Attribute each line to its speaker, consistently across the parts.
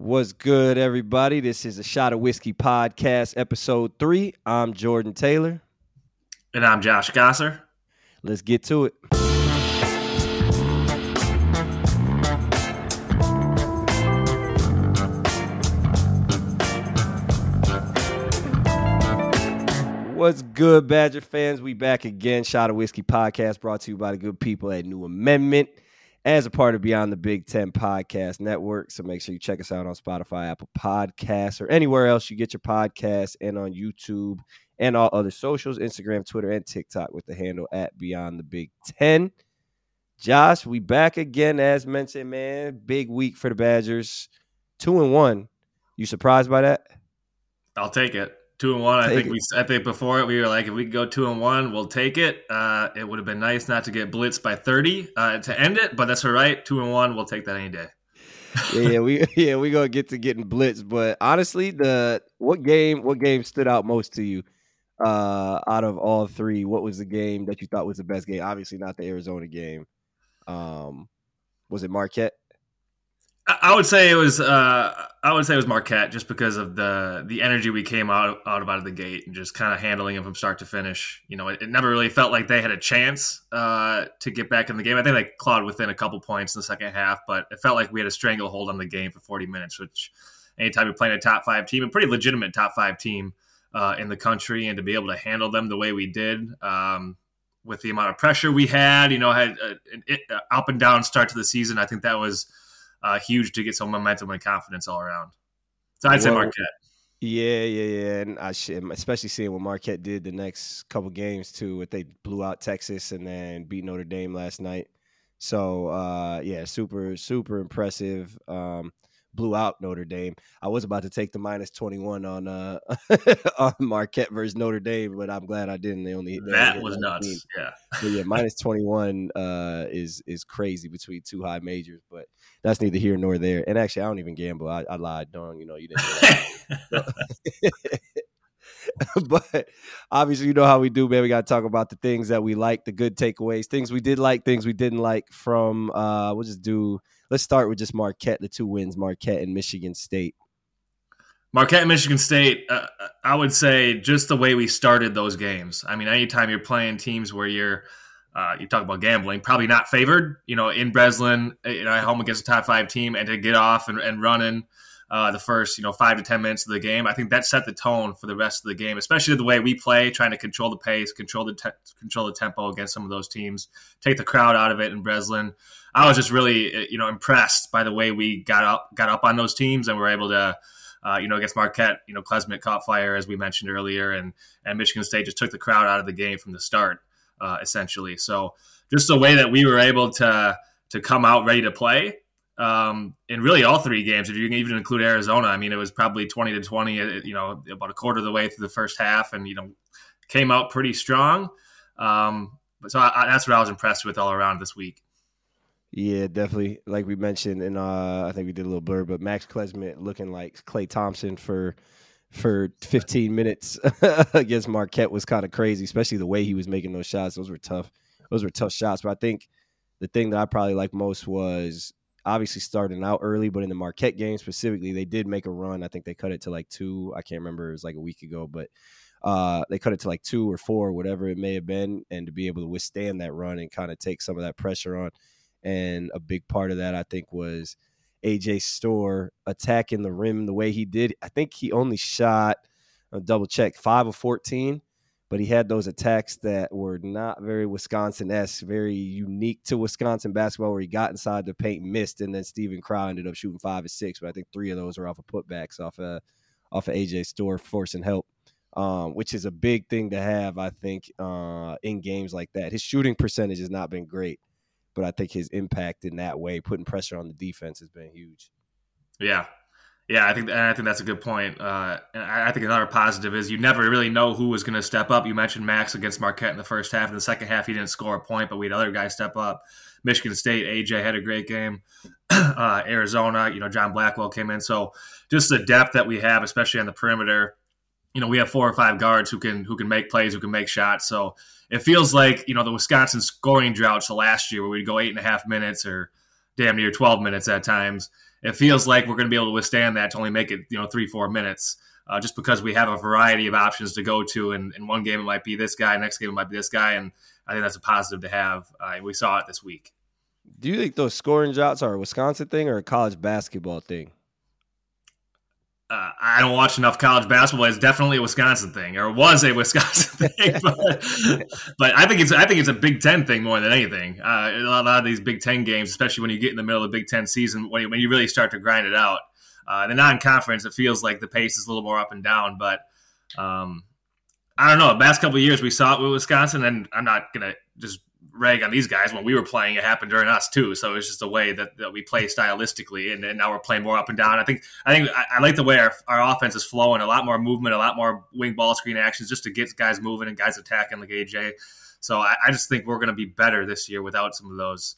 Speaker 1: What's good, everybody? This is a Shot of Wisky podcast, episode three. I'm Jordan Taylor.
Speaker 2: And I'm Josh Gasser.
Speaker 1: Let's get to it. What's good, Badger fans? We back again. Shot of Wisky podcast brought to you by the good people at New Amendment as a part of Beyond the Big Ten Podcast Network. So make sure you check us out on Spotify, Apple Podcasts, or anywhere else you get your podcasts, and on YouTube and all other socials Instagram, Twitter, and TikTok with the handle at Beyond the Big Ten. Josh, we back again, as mentioned, man. Big week for the Badgers. Two and one. You surprised by that?
Speaker 2: I'll take it two and one. Take I think it. we. I think before it, we were like, if we could go two and one, we'll take it. Uh, it would have been nice not to get blitzed by thirty uh, to end it, but that's all right. Two and one, we'll take that any day.
Speaker 1: yeah, yeah, we yeah we gonna get to getting blitzed, but honestly, the what game what game stood out most to you uh, out of all three? What was the game that you thought was the best game? Obviously, not the Arizona game. Um, was it Marquette?
Speaker 2: I would say it was. Uh, I would say it was Marquette, just because of the the energy we came out out of out of the gate and just kind of handling them from start to finish. You know, it, it never really felt like they had a chance uh, to get back in the game. I think they clawed within a couple points in the second half, but it felt like we had a stranglehold on the game for 40 minutes. Which, anytime you're playing a top five team, a pretty legitimate top five team uh, in the country, and to be able to handle them the way we did. Um, with the amount of pressure we had, you know, had an up and down start to the season. I think that was uh, huge to get some momentum and confidence all around. So I'd say Marquette.
Speaker 1: Yeah, yeah, yeah, and I should, especially seeing what Marquette did the next couple games too. What they blew out Texas and then beat Notre Dame last night. So uh, yeah, super, super impressive. Um, blew out Notre Dame. I was about to take the minus twenty one on uh on Marquette versus Notre Dame, but I'm glad I didn't. They only
Speaker 2: they that only was nuts. Yeah,
Speaker 1: but yeah, minus twenty one uh is is crazy between two high majors, but that's neither here nor there. And actually, I don't even gamble. I, I lied, Don. You know, you didn't. but obviously, you know how we do, man. We got to talk about the things that we like, the good takeaways, things we did like, things we didn't like from. uh We'll just do. Let's start with just Marquette, the two wins, Marquette and Michigan State.
Speaker 2: Marquette and Michigan State, uh, I would say just the way we started those games. I mean, anytime you're playing teams where you're uh, you talk about gambling, probably not favored, you know, in Breslin, you know, at home against a top five team and to get off and, and running uh, the first, you know, five to 10 minutes of the game. I think that set the tone for the rest of the game, especially the way we play, trying to control the pace, control the, te- control the tempo against some of those teams, take the crowd out of it in Breslin. I was just really, uh, you know, impressed by the way we got up, got up on those teams and were able to, uh, you know, against Marquette, you know, Klesmit caught fire as we mentioned earlier, and and Michigan State just took the crowd out of the game from the start uh, essentially. So just the way that we were able to to come out ready to play um, in really all three games. If you can even include Arizona, I mean, it was probably twenty to twenty. Uh, you know, about a quarter of the way through the first half, and you know, came out pretty strong. Um, but so I, I, that's what I was impressed with all around this week.
Speaker 1: Yeah, definitely. Like we mentioned, and uh, I think we did a little blur, but Max Klesmit looking like Klay Thompson for for 15 minutes against Marquette was kind of crazy, especially the way he was making those shots. Those were tough. Those were tough shots. But I think the thing that I probably liked most was obviously starting out early, but in the Marquette game specifically, they did make a run. I think they cut it to like two. I can't remember. It was like a week ago, but uh, they cut it to like two or four, whatever it may have been, and to be able to withstand that run and kind of take some of that pressure on. And a big part of that, I think, was – AJ Storr attacking the rim the way he did. I think he only shot, uh, double check, five of 14, but he had those attacks that were not very Wisconsin esque, very unique to Wisconsin basketball, where he got inside the paint, missed, and then Steven Crowl ended up shooting five or six. But I think three of those were off of putbacks off of, off of AJ Storr forcing help. Um, which is a big thing to have, I think, uh, in games like that. His shooting percentage has not been great, but I think his impact in that way, putting pressure on the defense, has been huge.
Speaker 2: Yeah, yeah, I think I think that's a good point. Uh, and I think another positive is you never really know who was going to step up. You mentioned Max against Marquette in the first half. In the second half, he didn't score a point, but we had other guys step up. Michigan State, AJ had a great game. Uh, Arizona, you know, John Blackwell came in. So just the depth that we have, especially on the perimeter, you know, we have four or five guards who can who can make plays, who can make shots. So it feels like you know the Wisconsin scoring droughts last year where we'd go eight and a half minutes or damn near twelve minutes at times. It feels like we're going to be able to withstand that to only make it you know three four minutes. Uh, just because we have a variety of options to go to, and in one game it might be this guy, next game it might be this guy, and I think that's a positive to have. Uh, we saw it this week.
Speaker 1: Do you think those scoring droughts are a Wisconsin thing or a college basketball thing?
Speaker 2: Uh, I don't watch enough college basketball. It's definitely a Wisconsin thing, or it was a Wisconsin thing. but, but, I think it's I think it's a Big Ten thing more than anything. Uh, a lot of these Big Ten games, especially when you get in the middle of the Big Ten season, when you, when you really start to grind it out. Uh, the non-conference, it feels like the pace is a little more up and down. But um, I don't know. The past couple of years, we saw it with Wisconsin, and I'm not gonna just rag on these guys when we were playing. It happened during us too. So it's just a way that, that we play stylistically, and, and, now we're playing more up and down. I think I think I, I, like the way our, our offense is flowing. A lot more movement, a lot more wing ball screen actions, just to get guys moving and guys attacking like AJ. So I, I just think we're going to be better this year without some of those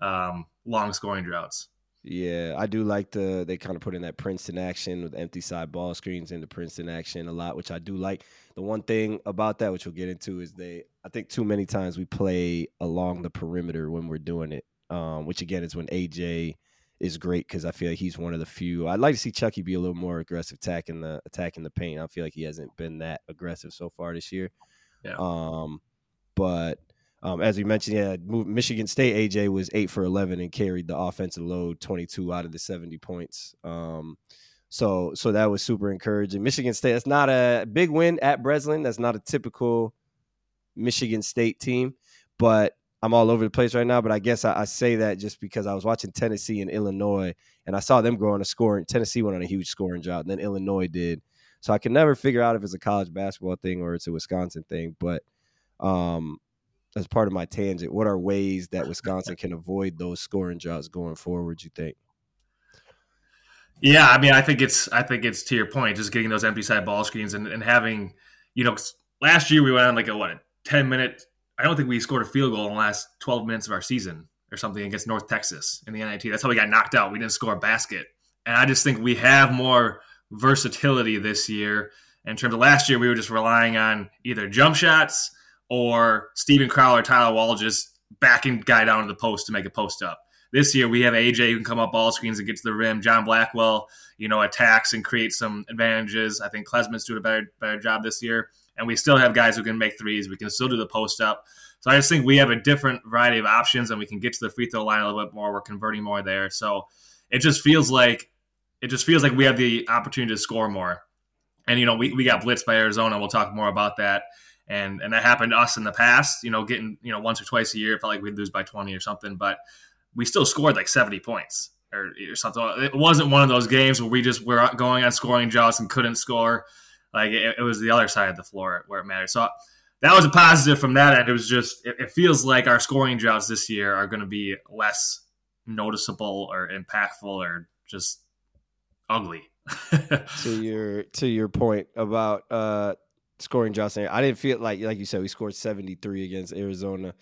Speaker 2: um, long scoring droughts.
Speaker 1: Yeah, I do like the they kind of put in that Princeton action with empty side ball screens into Princeton action a lot, which I do like. The one thing about that, which we'll get into, is they I think too many times we play along the perimeter when we're doing it, um, which again is when AJ is great because I feel like he's one of the few. I'd like to see Chucky be a little more aggressive attacking the attacking the paint. I feel like he hasn't been that aggressive so far this year.
Speaker 2: Yeah.
Speaker 1: Um, but um, as we mentioned, yeah, Michigan State AJ was eight for eleven and carried the offensive load, twenty two out of the seventy points. Um, so so that was super encouraging. Michigan State, that's not a big win at Breslin. That's not a typical Michigan State team, but I'm all over the place right now. But I guess I, I say that just because I was watching Tennessee and Illinois, and I saw them go on a scoring. Tennessee went on a huge scoring drought, and then Illinois did. So I can never figure out if it's a college basketball thing or it's a Wisconsin thing. But um, as part of my tangent, what are ways that Wisconsin can avoid those scoring droughts going forward? You think?
Speaker 2: Yeah, I mean, I think it's I think it's to your point, just getting those empty side ball screens and, and having, you know, last year we went on like a what ten minute. I don't think we scored a field goal in the last twelve minutes of our season or something against North Texas in the NIT. That's how we got knocked out. We didn't score a basket, and I just think we have more versatility this year. In terms of last year, we were just relying on either jump shots or Steven Crowder, Tyler Wahl just backing guy down to the post to make a post up. This year we have AJ who can come up ball screens and get to the rim. John Blackwell, you know, attacks and creates some advantages. I think Klesmit's doing a better better job this year. And we still have guys who can make threes. We can still do the post up. So I just think we have a different variety of options and we can get to the free throw line a little bit more. We're converting more there. So it just feels like it just feels like we have the opportunity to score more. And you know, we, we got blitzed by Arizona. We'll talk more about that and and that happened to us in the past. You know, getting you know once or twice a year, it felt like we'd lose by twenty or something, but we still scored like seventy points or, or something. It wasn't one of those games where we just were going on scoring jaws and couldn't score. Like it, it, was the other side of the floor where it mattered. So that was a positive from that end. It was just it, it feels like our scoring droughts this year are going to be less noticeable or impactful or just ugly.
Speaker 1: to your to your point about uh scoring Johnson. I didn't feel like like you said we scored 73 against Arizona,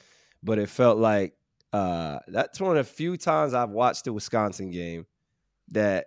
Speaker 1: but it felt like uh, that's one of the few times I've watched the Wisconsin game that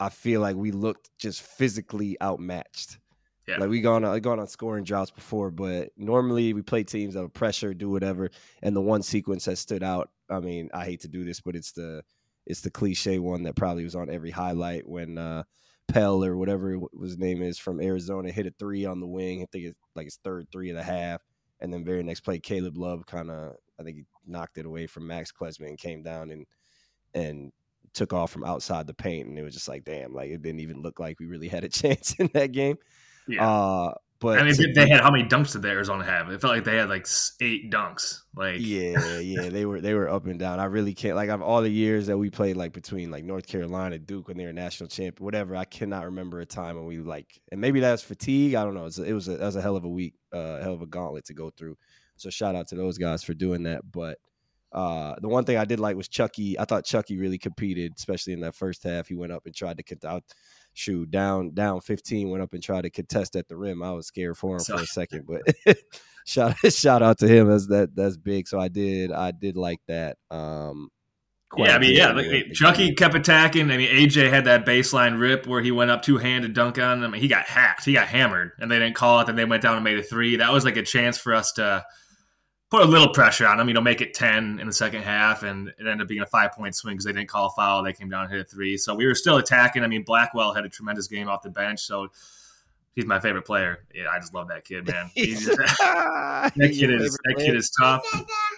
Speaker 1: I feel like we looked just physically outmatched. Yeah. Like we gone on gone on scoring droughts before, but normally we play teams that have pressure, do whatever. And the one sequence that stood out. I mean, I hate to do this, but it's the it's the cliche one that probably was on every highlight when uh, Pell or whatever his name is from Arizona hit a three on the wing. I think it's like his third three of the half. And then very next play, Caleb Love kind of I think he knocked it away from Max Klesmit and came down and and took off from outside the paint. And it was just like, damn, like it didn't even look like we really had a chance in that game.
Speaker 2: Yeah. Uh, but I mean, they had how many dunks did Arizona have? It felt like they had like eight dunks. Like
Speaker 1: yeah, yeah, they were they were up and down. I really can't like of all the years that we played like between like North Carolina, Duke when they were national champion, whatever. I cannot remember a time when we like, and maybe that's fatigue. I don't know. It was, it was a that was a hell of a week, uh, hell of a gauntlet to go through. So shout out to those guys for doing that. But uh, the one thing I did like was Chucky. I thought Chucky really competed, especially in that first half. He went up and tried to get out shoot down down 15 went up and tried to contest at the rim i was scared for him for a second but shout shout out to him that's that that's big so i did i did like that um
Speaker 2: yeah, I mean, yeah, like, Chucky kept attacking. I mean, AJ had that baseline rip where he went up two handed dunk on him. I mean, he got hacked. He got hammered, and they didn't call it. Then they went down and made a three. That was like a chance for us to put a little pressure on them. You know, make it ten in the second half, and it ended up being a five point swing because they didn't call a foul. They came down and hit a three. So we were still attacking. I mean, Blackwell had a tremendous game off the bench. So he's my favorite player. Yeah, I just love that kid, man. Just, that kid is that kid is tough.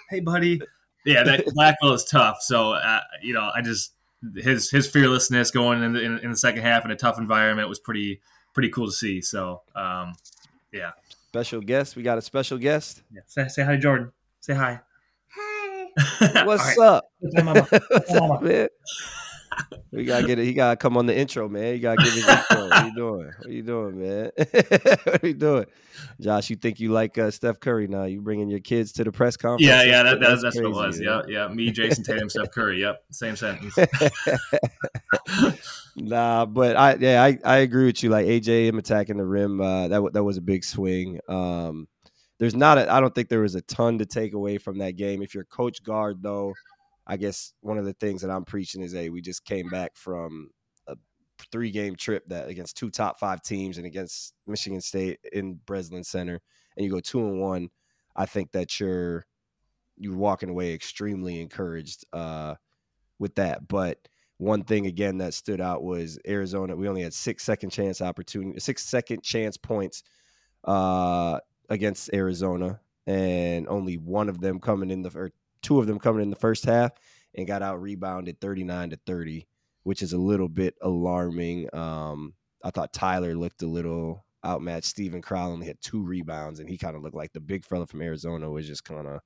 Speaker 2: Hey, buddy. Yeah, that Blackwell is tough. So uh, you know, I just his his fearlessness going in the, in, in, the second half in a tough environment was pretty pretty cool to see. So um, yeah.
Speaker 1: Special guest. We got a special guest.
Speaker 2: Yeah. Say, say hi, Jordan. Say hi.
Speaker 1: Hi. What's up? What's up, man? We gotta get it. He gotta come on the intro, man. You gotta give his intro. What are you doing? What are you doing, man? what are you doing, Josh? You think you like uh, Steph Curry now? You bringing your kids to the press conference?
Speaker 2: Yeah, yeah, that, that's, that's, what it was. Yeah, yeah. Me, Jayson Tatum, Steph Curry. Yep, same sentence.
Speaker 1: nah, but I yeah, I, I agree with you. Like AJ him attacking the rim, uh, that that was a big swing. Um, there's not a, I don't think there was a ton to take away from that game. If you're coach Gard though I guess one of the things that I'm preaching is, hey, we just came back from a three game trip that against two top five teams and against Michigan State in Breslin Center, and you go two and one. I think that you're you're walking away extremely encouraged uh, with that. But one thing again that stood out was Arizona. We only had six second chance opportunity, six second chance points uh, against Arizona, and only one of them coming in the or two of them coming in the first half and got out rebounded 39 to 30, which is a little bit alarming. Um, I thought Tyler looked a little outmatched. Steven Crowl only had two rebounds, and he kind of looked like the big fella from Arizona was just kind of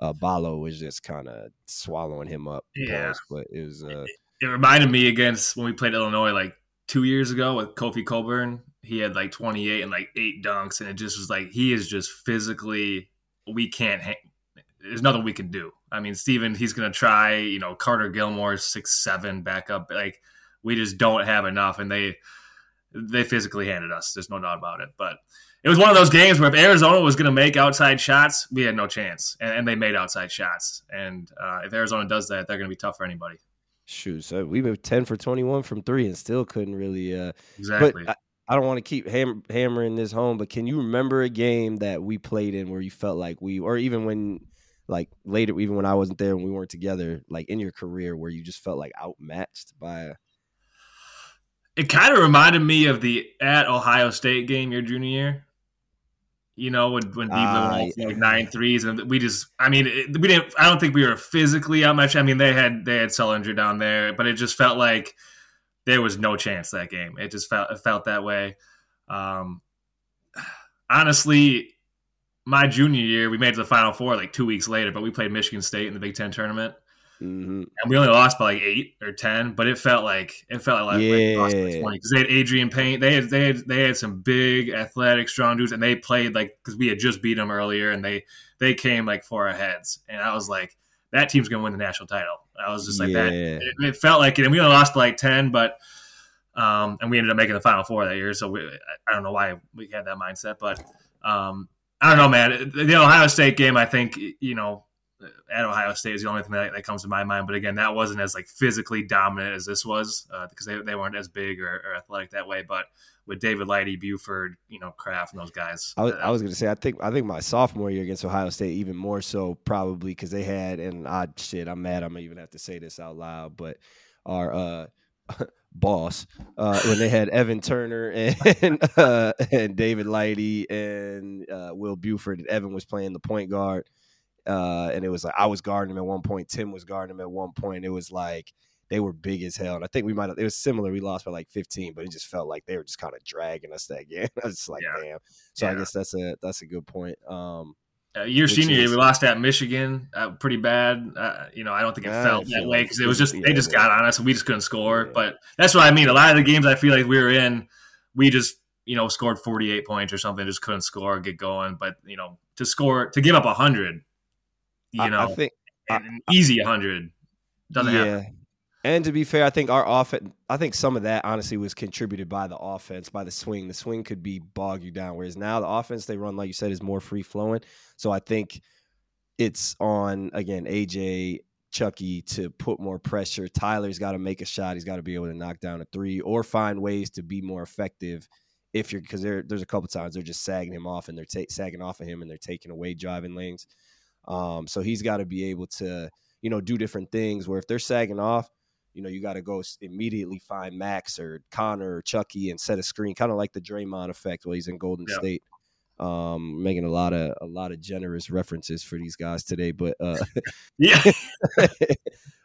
Speaker 1: uh, Ballo was just kind of swallowing him up.
Speaker 2: Yeah,
Speaker 1: but it was. Uh,
Speaker 2: it, it, reminded me against when we played Illinois like two years ago with Kofi Cockburn. He had like 28 and like eight dunks, and it just was like he is just physically. We can't. Hang, there's nothing we can do. I mean, Steven, he's going to try. You know, Carter Gilmore six seven backup. Like we just don't have enough, and they they physically handed us. There's no doubt about it. But it was one of those games where if Arizona was going to make outside shots, we had no chance, and, and they made outside shots. And uh, if Arizona does that, they're going to be tough for anybody.
Speaker 1: Shoot, so we were ten for twenty one from three, and still couldn't really. Uh,
Speaker 2: exactly.
Speaker 1: But I, I don't want to keep ham- hammering this home, but can you remember a game that we played in where you felt like we, or even when like later, even when I wasn't there and we weren't together, like in your career where you just felt like outmatched by?
Speaker 2: It kind of reminded me of the at Ohio State game your junior year. You know, when when uh, like nine threes, and we just, I mean, it, we didn't. I don't think we were physically outmatched. I mean, they had they had Sullinger down there, but it just felt like there was no chance that game. It just felt it felt that way. Um, honestly, my junior year, we made the Final Four like two weeks later, but we played Michigan State in the Big Ten tournament,
Speaker 1: mm-hmm.
Speaker 2: and we only lost by like eight or ten. But it felt like it felt like, yeah. like twenty because they had Adreian Payne. They had they had they had some big, athletic, strong dudes, and they played like because we had just beat them earlier, and they they came like for our heads, and I was like, that team's gonna win the national title. I was just like yeah. that. It, it, felt like it, and we only lost by like ten, but. Um, and we ended up making the Final Four that year, so we, I don't know why we had that mindset, but um, I don't know, man. The Ohio State game, I think, you know, at Ohio State is the only thing that, that comes to my mind. But again, that wasn't as like physically dominant as this was uh, because they, they weren't as big or, or, athletic that way. But with David Lighty, Buford, you know, Craft, and those guys.
Speaker 1: I was, uh, was going to say, I think I think my sophomore year against Ohio State even more so probably because they had and I shit, I'm mad. I'm even have to say this out loud, but our uh, boss uh, when they had Evan Turner and uh, and David Lighty and uh, Will Buford. And Evan was playing the point guard, uh, and it was like I was guarding him at one point. Tim was guarding him at one point. It was like they were big as hell. And I think we might have. It was similar. We lost by like 15, but it just felt like they were just kind of dragging us that game. I was just like, yeah. damn. So yeah. I guess that's a that's a good point. Um,
Speaker 2: uh, your senior year, we lost at Michigan uh, pretty bad. Uh, you know, I don't think it felt that way because it was just they just got on us and we just couldn't score. Yeah. But that's what I mean. A lot of the games I feel like we were in, we just you know scored forty eight points or something, just couldn't score, get going. But you know, to score to give up hundred, you
Speaker 1: I,
Speaker 2: know,
Speaker 1: I think
Speaker 2: an easy hundred doesn't yeah. happen.
Speaker 1: And to be fair, I think our offense, I think some of that honestly was contributed by the offense, by the swing. The swing could be bog you down, whereas now the offense they run, like you said, is more free flowing. So I think it's on again AJ Chucky to put more pressure. Tyler's got to make a shot. He's got to be able to knock down a three or find ways to be more effective. If you're because there's a couple times they're just sagging him off and they're ta- sagging off of him and they're taking away driving lanes. Um, so he's got to be able to, you know, do different things. Where if they're sagging off, you know, you got to go immediately find Max or Connor or Chucky and set a screen, kind of like the Draymond effect while he's in Golden yep. State. Um, making a lot of a lot of generous references for these guys today, but uh,
Speaker 2: yeah,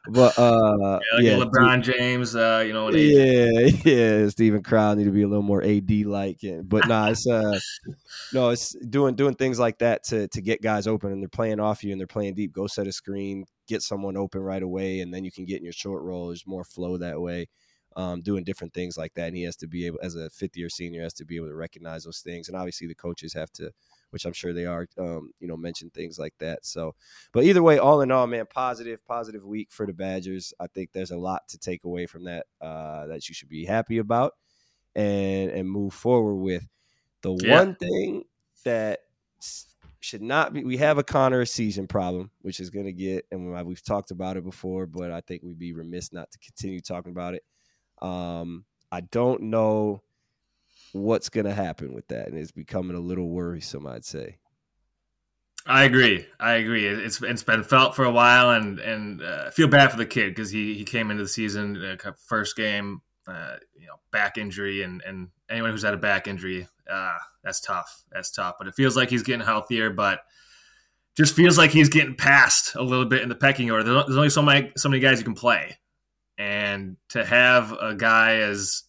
Speaker 1: but uh,
Speaker 2: yeah, like yeah LeBron James, uh, you know, what?
Speaker 1: yeah, yeah, Steven Crowl need to be a little more AD like, but nah, it's uh, no, it's doing doing things like that to to get guys open, and they're playing off you and they're playing deep. Go set a screen, get someone open right away, and then you can get in your short roll. There's more flow that way um, doing different things like that. And he has to be able, as a fifth year senior, has to be able to recognize those things. And obviously, the coaches have to, which I'm sure they are, um, you know, mention things like that. So, but either way, all in all, man, positive, positive week for the Badgers. I think there's a lot to take away from that uh, that you should be happy about and and move forward with. The yeah. one thing that should not be. We have a Connor Essegian problem, which is going to get, and we've talked about it before, but I think we'd be remiss not to continue talking about it. Um, I don't know what's going to happen with that, and it's becoming a little worrisome. I'd say.
Speaker 2: I agree. I agree. It's it's been felt for a while, and and uh, feel bad for the kid because he he came into the season uh, first game, uh, you know, back injury, and and anyone who's had a back injury, uh, that's tough. That's tough. But it feels like he's getting healthier, but just feels like he's getting past a little bit in the pecking order. There's only so many so many guys you can play, and to have a guy as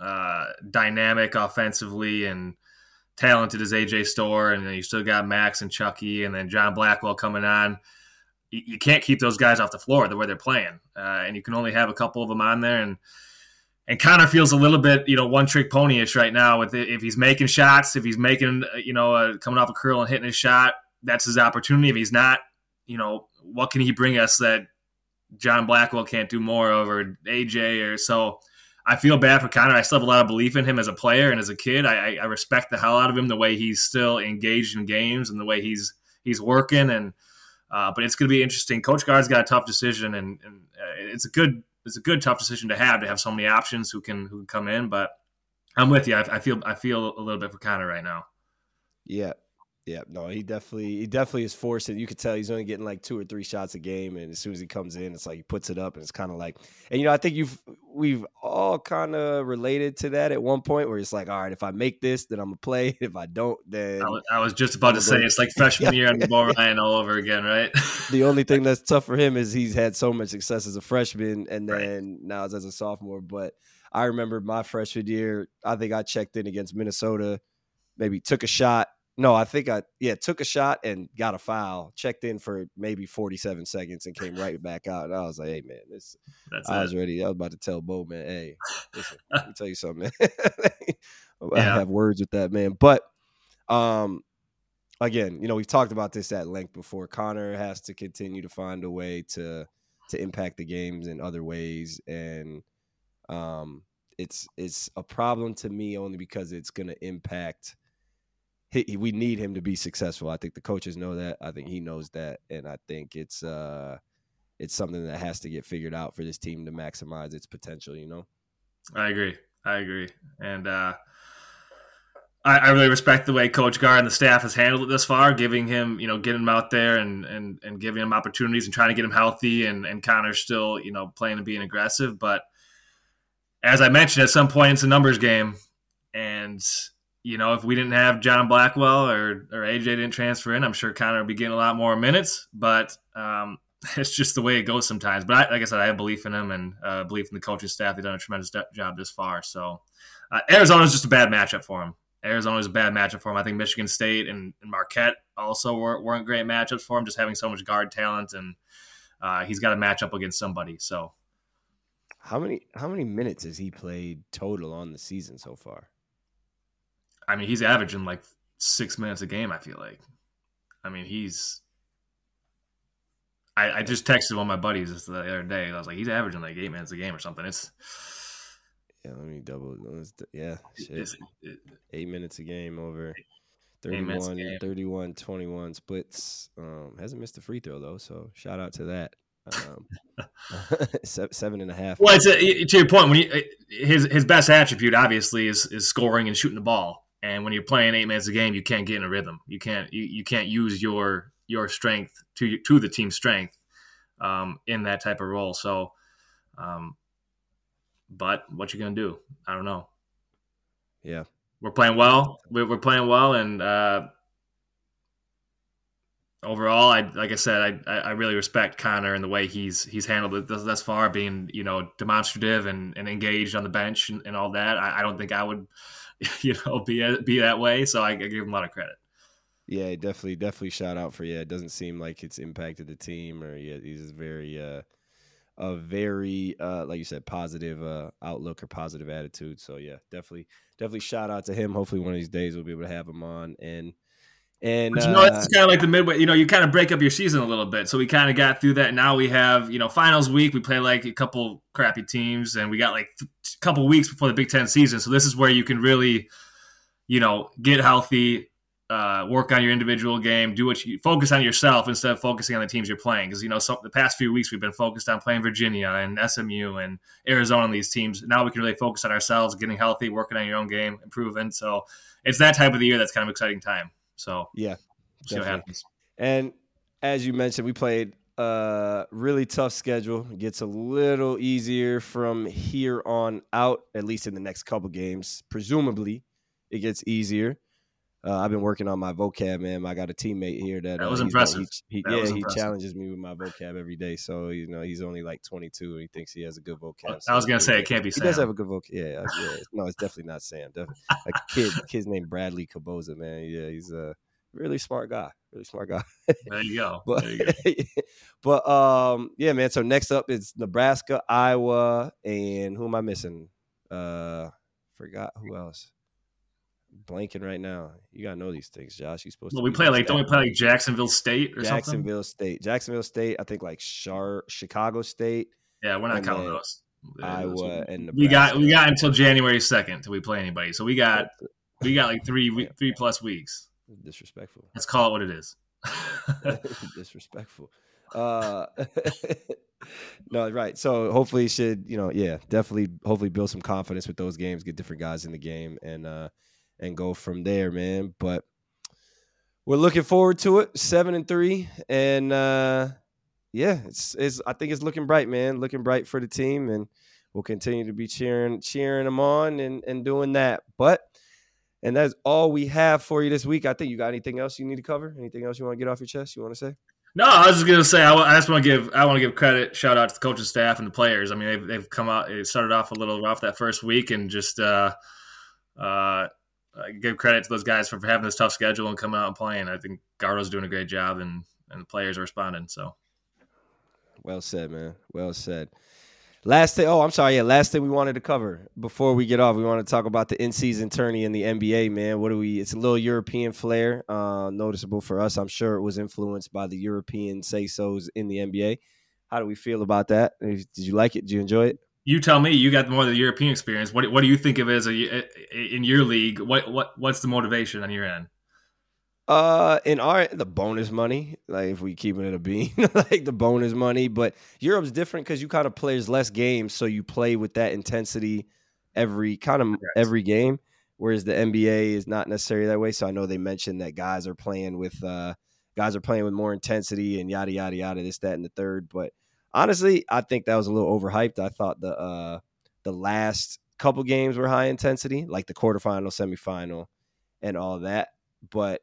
Speaker 2: uh, dynamic offensively and talented as AJ Storr and then you still got Max and Chucky, and then John Blackwell coming on. You, you can't keep those guys off the floor the way they're playing, uh, and you can only have a couple of them on there. And and Connor feels a little bit, you know, one trick ponyish right now. With it. if he's making shots, if he's making, you know, uh, coming off a curl and hitting his shot, that's his opportunity. If he's not, you know, what can he bring us that John Blackwell can't do more over AJ or so. I feel bad for Connor. I still have a lot of belief in him as a player and as a kid. I, I respect the hell out of him the way he's still engaged in games and the way he's he's working. And uh, but it's going to be interesting. Coach Gard's got a tough decision, and, and uh, it's a good it's a good tough decision to have to have so many options who can who can come in. But I'm with you. I, I feel I feel a little bit for Connor right now.
Speaker 1: Yeah, yeah, no, he definitely he definitely is forcing. You could tell he's only getting like two or three shots a game, and as soon as he comes in, it's like he puts it up, and it's kind of like, and you know, I think you've we've all kind of related to that at one point, where it's like, all right, if I make this, then I'm gonna play. If I don't, then
Speaker 2: I was, I was just about to say it's like freshman year and Bo Ryan all over again, right?
Speaker 1: the only thing that's tough for him is he's had so much success as a freshman, and then right. now as a sophomore. But I remember my freshman year, I think I checked in against Minnesota, maybe took a shot no, I think I yeah took a shot and got a foul. Checked in for maybe forty seven seconds and came right back out. And I was like, "Hey man, this." That's I it. was ready. I was about to tell Bo man, "Hey, listen, let me tell you something, man." I have words with that man, but um, again, you know, we've talked about this at length before. Connor has to continue to find a way to to impact the games in other ways, and um, it's it's a problem to me only because it's going to impact he, we need him to be successful. I think the coaches know that. I think he knows that, and I think it's uh, it's something that has to get figured out for this team to maximize its potential. You know.
Speaker 2: I agree. I agree, and uh, I, I, really respect the way Coach Gard and the staff has handled it this far, giving him, you know, getting him out there and and and giving him opportunities and trying to get him healthy, and and Connor's still, you know, playing and being aggressive, but as I mentioned, at some point it's a numbers game, and you know, if we didn't have John Blackwell or or AJ didn't transfer in, I'm sure Connor would be getting a lot more minutes. But um, it's just the way it goes sometimes. But I, like I said, I have belief in him and uh, belief in the coaching staff. They've done a tremendous job this far. So uh, Arizona's just a bad matchup for him. Arizona Arizona's a bad matchup for him. I think Michigan State and, and Marquette also weren't, weren't great matchups for him, just having so much guard talent and uh, he's got to match up against somebody. So,
Speaker 1: how many how many minutes has he played total on the season so far?
Speaker 2: I mean, he's averaging like six minutes a game. I feel like. I mean, he's. I, I just texted one of my buddies the other day. I was like, he's averaging like eight minutes a game or something. It's.
Speaker 1: Yeah, let me double. Yeah, shit. It, eight minutes a game over 31, game. 31, 21 splits. Um, hasn't missed a free throw though, so shout out to that. Um, seven and a half.
Speaker 2: Well, it's a, to your point. When you, his his best attribute obviously is is scoring and shooting the ball. And when you're playing eight minutes a game, you can't get in a rhythm. You can't you, you can't use your your strength to to the team's strength um, in that type of role. So, um, but what you gonna do? I don't know.
Speaker 1: Yeah,
Speaker 2: we're playing well. We're, we're playing well, and uh, overall, I like I said, I I really respect Connor and the way he's he's handled it thus, thus far, being you know demonstrative and, and engaged on the bench and, and all that. I, I, don't think I would, you know, be be that way. So I, I give him a lot of credit.
Speaker 1: Yeah, definitely, definitely shout out for yeah. It doesn't seem like it's impacted the team, or yeah, he's very uh, a very uh, like you said, positive uh, outlook or positive attitude. So yeah, definitely, definitely shout out to him. Hopefully, one of these days we'll be able to have him on and and
Speaker 2: but you know, it's kind of like the midway. You know, you kind of break up your season a little bit. So we kind of got through that. Now we have you know finals week. We play like a couple crappy teams, and we got like a couple weeks before the Big Ten season. So this is where you can really, you know, get healthy, uh, work on your individual game, do what you focus on yourself instead of focusing on the teams you're playing. Because you know, so, the past few weeks we've been focused on playing Virginia and SMU and Arizona and these teams. Now we can really focus on ourselves, getting healthy, working on your own game, improving. So it's that type of the year that's kind of exciting time. So
Speaker 1: yeah, see what happens. And as you mentioned, we played a really tough schedule. It gets a little easier from here on out, at least in the next couple games. Presumably, it gets easier. Uh, I've been working on my vocab, man. I got a teammate here that,
Speaker 2: that was uh, impressive.
Speaker 1: He, he,
Speaker 2: that
Speaker 1: yeah,
Speaker 2: was
Speaker 1: he
Speaker 2: impressive.
Speaker 1: challenges me with my vocab every day. So you know, he's only like 22 and he thinks he has a good vocab.
Speaker 2: So I was gonna say it can't be.
Speaker 1: He
Speaker 2: Sam.
Speaker 1: does have a good vocab. Yeah, yeah. No, it's definitely not Sam. Definitely. Like kid, kid's named Bradley Caboza, man. Yeah, he's a really smart guy. Really smart guy.
Speaker 2: there you go.
Speaker 1: But,
Speaker 2: you go.
Speaker 1: but um, yeah, man. So next up is Nebraska, Iowa, and who am I missing? Uh, forgot who else blanking right now. You gotta know these things, Josh. You supposed
Speaker 2: well,
Speaker 1: to.
Speaker 2: we play like don't we play like Jacksonville State or
Speaker 1: Jacksonville
Speaker 2: something?
Speaker 1: State, Jacksonville State. I think like Char- Chicago State.
Speaker 2: Yeah, we're not counting those.
Speaker 1: Iowa and Nebraska.
Speaker 2: we got we got until January second till we play anybody. So we got we got like three three plus weeks.
Speaker 1: Disrespectful.
Speaker 2: Let's call it what it is.
Speaker 1: Disrespectful. Uh, no, right. So hopefully, should you know, yeah, definitely, hopefully, build some confidence with those games, get different guys in the game, and uh, and go from there, man. But we're looking forward to it. Seven and three, and uh, yeah, it's it's. I think it's looking bright, man. Looking bright for the team, and we'll continue to be cheering cheering them on and and doing that. But and that's all we have for you this week. I think you got anything else you need to cover? Anything else you want to get off your chest? You want to say?
Speaker 2: No, I was just gonna say I, I just want to give I want to give credit shout out to the coaching staff and the players. I mean they've they've come out. It started off a little rough that first week and just uh, uh, give credit to those guys for having this tough schedule and coming out and playing. I think Gardo's doing a great job and and the players are responding. So
Speaker 1: well said, man. Well said. Last thing, oh, I'm sorry. Yeah, last thing we wanted to cover before we get off, we want to talk about the in-season tourney in the NBA. Man, what do we? It's a little European flair, uh, noticeable for us. I'm sure it was influenced by the European say-sos in the NBA. How do we feel about that? Did you like it? Did you enjoy it?
Speaker 2: You tell me. You got more of the European experience. What What do you think of it as a in your league? What What What's the motivation on your end?
Speaker 1: Uh, in our the bonus money, like if we keeping it a bean, like the bonus money. But Europe's different because you kind of plays less games, so you play with that intensity every kind of
Speaker 2: Yes.
Speaker 1: every game. Whereas the NBA is not necessarily that way. So I know they mentioned that guys are playing with uh guys are playing with more intensity and yada yada yada this that and the third. But honestly, I think that was a little overhyped. I thought the uh the last couple games were high intensity, like the quarterfinal, semifinal, and all that. But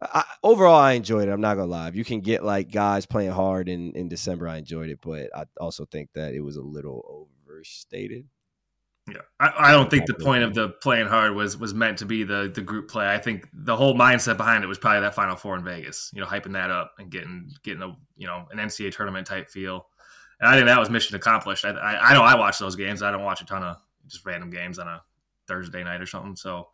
Speaker 1: I, overall, I enjoyed it. I'm not gonna lie. If you can get like guys playing hard in in December, I enjoyed it. But I also think that it was a little overstated.
Speaker 2: Yeah, I, I don't think the point of the playing hard was was meant to be the the group play. I think the whole mindset behind it was probably that Final Four in Vegas. You know, hyping that up and getting getting a you know an NCAA tournament type feel. And I think that was mission accomplished. I, I, I know I watch those games. I don't watch a ton of just random games on a Thursday night or something. So,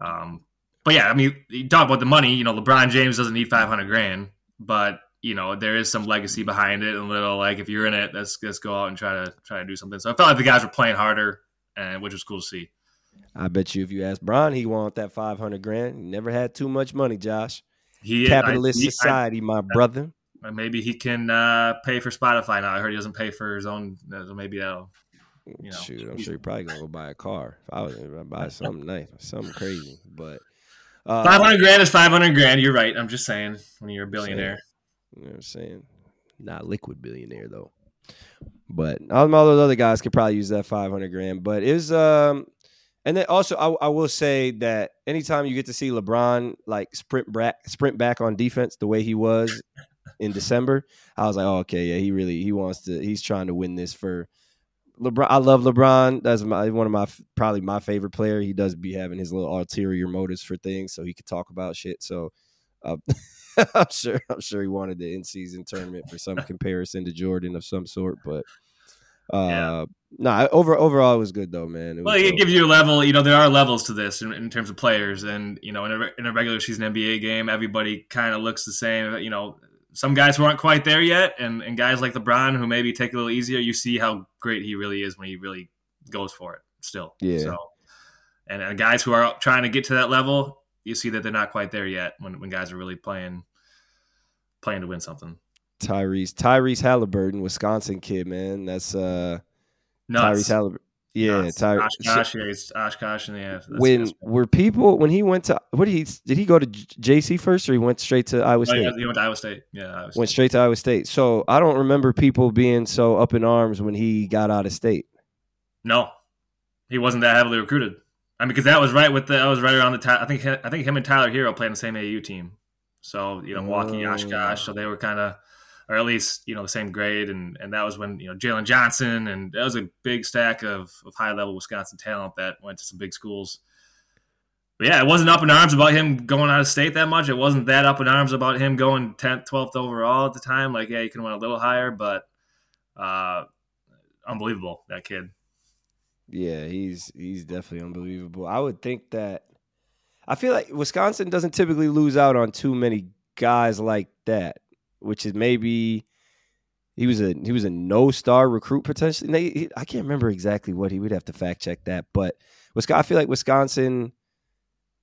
Speaker 2: um, but yeah, I mean, you talk about the money. You know, LeBron James doesn't need five hundred grand, but you know there is some legacy behind it. And a little like if you're in it, let's let's go out and try to try to do something. So I felt like the guys were playing harder, and which was cool to see.
Speaker 1: I bet you if you ask Bron, he want that five hundred grand. He never had too much money, Josh.
Speaker 2: He
Speaker 1: Capitalist
Speaker 2: I- he-
Speaker 1: society, my brother.
Speaker 2: Maybe he can uh, pay for Spotify now. I heard he doesn't pay for his own. uh, So maybe that'll. You know,
Speaker 1: Shoot, I'm sure you're probably gonna go buy a car. If I was gonna buy something nice, something crazy. But Uh,
Speaker 2: Five hundred grand is five hundred grand. You're right. I'm just saying when you're a billionaire.
Speaker 1: You know what I'm saying? Not liquid billionaire though. But all, those other guys could probably use that 500 grand. But it was, um, and then also I, I will say that anytime you get to see LeBron like sprint back, sprint back on defense the way he was in December, I was like, oh, okay, yeah, he really he wants to. He's trying to win this for LeBron. I love LeBron. That's my one of my probably my favorite player. He does be having his little ulterior motives for things, so he could talk about shit. So. Uh, I'm sure. I'm sure he wanted the in season tournament for some comparison to Jordan of some sort, but uh, yeah. nah. Over overall, it was good though, man.
Speaker 2: It well, it gives you a level. You know, there are levels to this in, in terms of players, and you know, in a, in a regular season NBA game, everybody kind of looks the same. You know, some guys who aren't quite there yet, and and guys like LeBron who maybe take it a little easier. You see how great he really is when he really goes for it. Still,
Speaker 1: yeah.
Speaker 2: So, and, and guys who are trying to get to that level, you see that they're not quite there yet when, when guys are really playing playing to win something.
Speaker 1: Tyrese Tyrese Halliburton, Wisconsin kid, man. That's uh
Speaker 2: Nuts.
Speaker 1: Tyrese Halliburton. Yeah, Tyrese.
Speaker 2: Oshkosh, yeah, it's Oshkosh, and yeah.
Speaker 1: When were people when he went to what did he did he go to JC first or he went straight to Iowa State?
Speaker 2: Oh, yeah, he went to Iowa State. Yeah, Iowa State.
Speaker 1: went straight to Iowa State. So I don't remember people being so up in arms when he got out of state.
Speaker 2: No, he wasn't that heavily recruited. I mean, because that was right with the I was right around the time. I think I think him and Tyler Herro played on the same AU team. So you know, Milwaukee, oh. Oshkosh. So they were kind of, or at least you know the same grade, and and that was when you know Jalen Johnson, and that was a big stack of of high level Wisconsin talent that went to some big schools. But yeah, it wasn't up in arms about him going out of state that much. It wasn't that up in arms about him going 10th, 12th overall at the time. Like, yeah, you can win a little higher, but uh, unbelievable that kid.
Speaker 1: Yeah, he's he's definitely unbelievable. I would think that I feel like Wisconsin doesn't typically lose out on too many guys like that, which is maybe he was a he was a no star recruit potentially. I can't remember exactly what he would have to fact check that, but Wisconsin, I feel like Wisconsin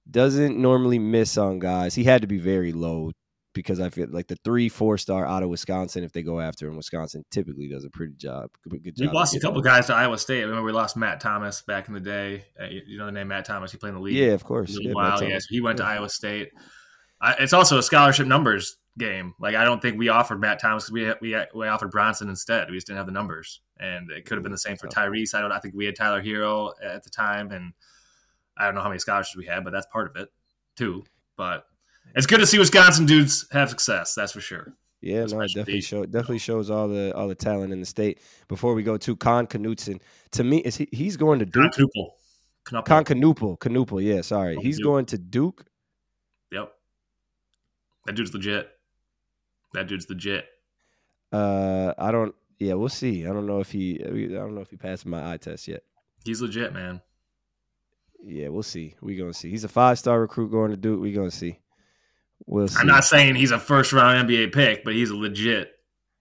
Speaker 1: doesn't normally miss on guys. He had to be very low because I feel like the three, four star out of Wisconsin, if they go after him, Wisconsin typically does a pretty job. Good job.
Speaker 2: We lost a couple guys to Iowa State. I remember we lost Matt Thomas back in the day. Uh, you know the name Matt Thomas. He played in the league.
Speaker 1: Yeah, of course.
Speaker 2: yeah, while. Yeah, so he went yeah. to Iowa State. Uh, it's also a scholarship numbers game. Like I don't think we offered Matt Thomas because we, we we offered Bronson instead. We just didn't have the numbers, and it could have been the same for Tyrese. I don't. I think we had Tyler Herro at the time, and I don't know how many scholarships we had, but that's part of it too. But it's good to see Wisconsin dudes have success. That's for sure.
Speaker 1: Yeah, no, it definitely show definitely shows all the all the talent in the state. Before we go to Kon Knutson, to me, is he he's going to Duke?
Speaker 2: Kon
Speaker 1: Knueppel. Knueppel, yeah, sorry. He's going to Duke.
Speaker 2: Yep. That dude's legit. That dude's legit.
Speaker 1: Uh, I don't. Yeah, we'll see. I don't know if he. I don't know if he passed my eye test yet.
Speaker 2: He's legit, man.
Speaker 1: Yeah, we'll see. We gonna see. He's a five star recruit going to Duke. We gonna see. We'll
Speaker 2: I'm not saying he's a first round NBA pick, but he's a legit.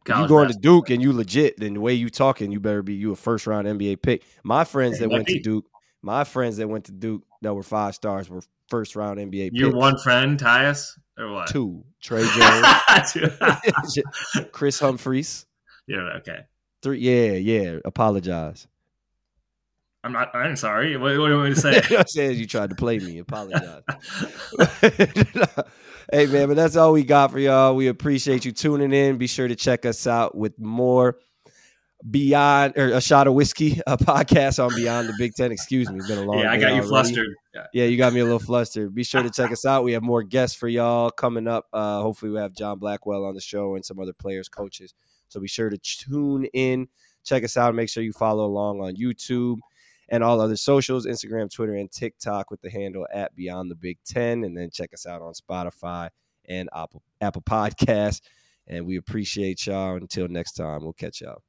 Speaker 1: If you going to Duke and you legit, then the way you talking, you better be you a first round NBA pick. My friends that went to Duke, my friends that went to Duke that were five stars were first round NBA.
Speaker 2: Your
Speaker 1: picks.
Speaker 2: one friend, Tyus, or what?
Speaker 1: Two, Tre Jones, Chris Humphreys.
Speaker 2: Yeah. Okay.
Speaker 1: Three. Yeah. Yeah. Apologize.
Speaker 2: I'm not. I'm sorry. What, what do you want me to say?
Speaker 1: I said you tried to play me. Apologize. hey man, but that's all we got for y'all. We appreciate you tuning in. Be sure to check us out with more Beyond or a shot of Wisky, a podcast on Beyond the Big Ten. Excuse me, it's been a long.
Speaker 2: Yeah, I got you already. flustered. Yeah.
Speaker 1: yeah. you got me a little flustered. Be sure to check us out. We have more guests for y'all coming up. Uh, hopefully, we have John Blackwell on the show and some other players, coaches. So be sure to tune in, check us out, make sure you follow along on YouTube and all other socials Instagram, Twitter, and TikTok with the handle at Beyond the Big Ten. And then check us out on Spotify and Apple, Apple Podcasts. And we appreciate y'all. Until next time, we'll catch y'all.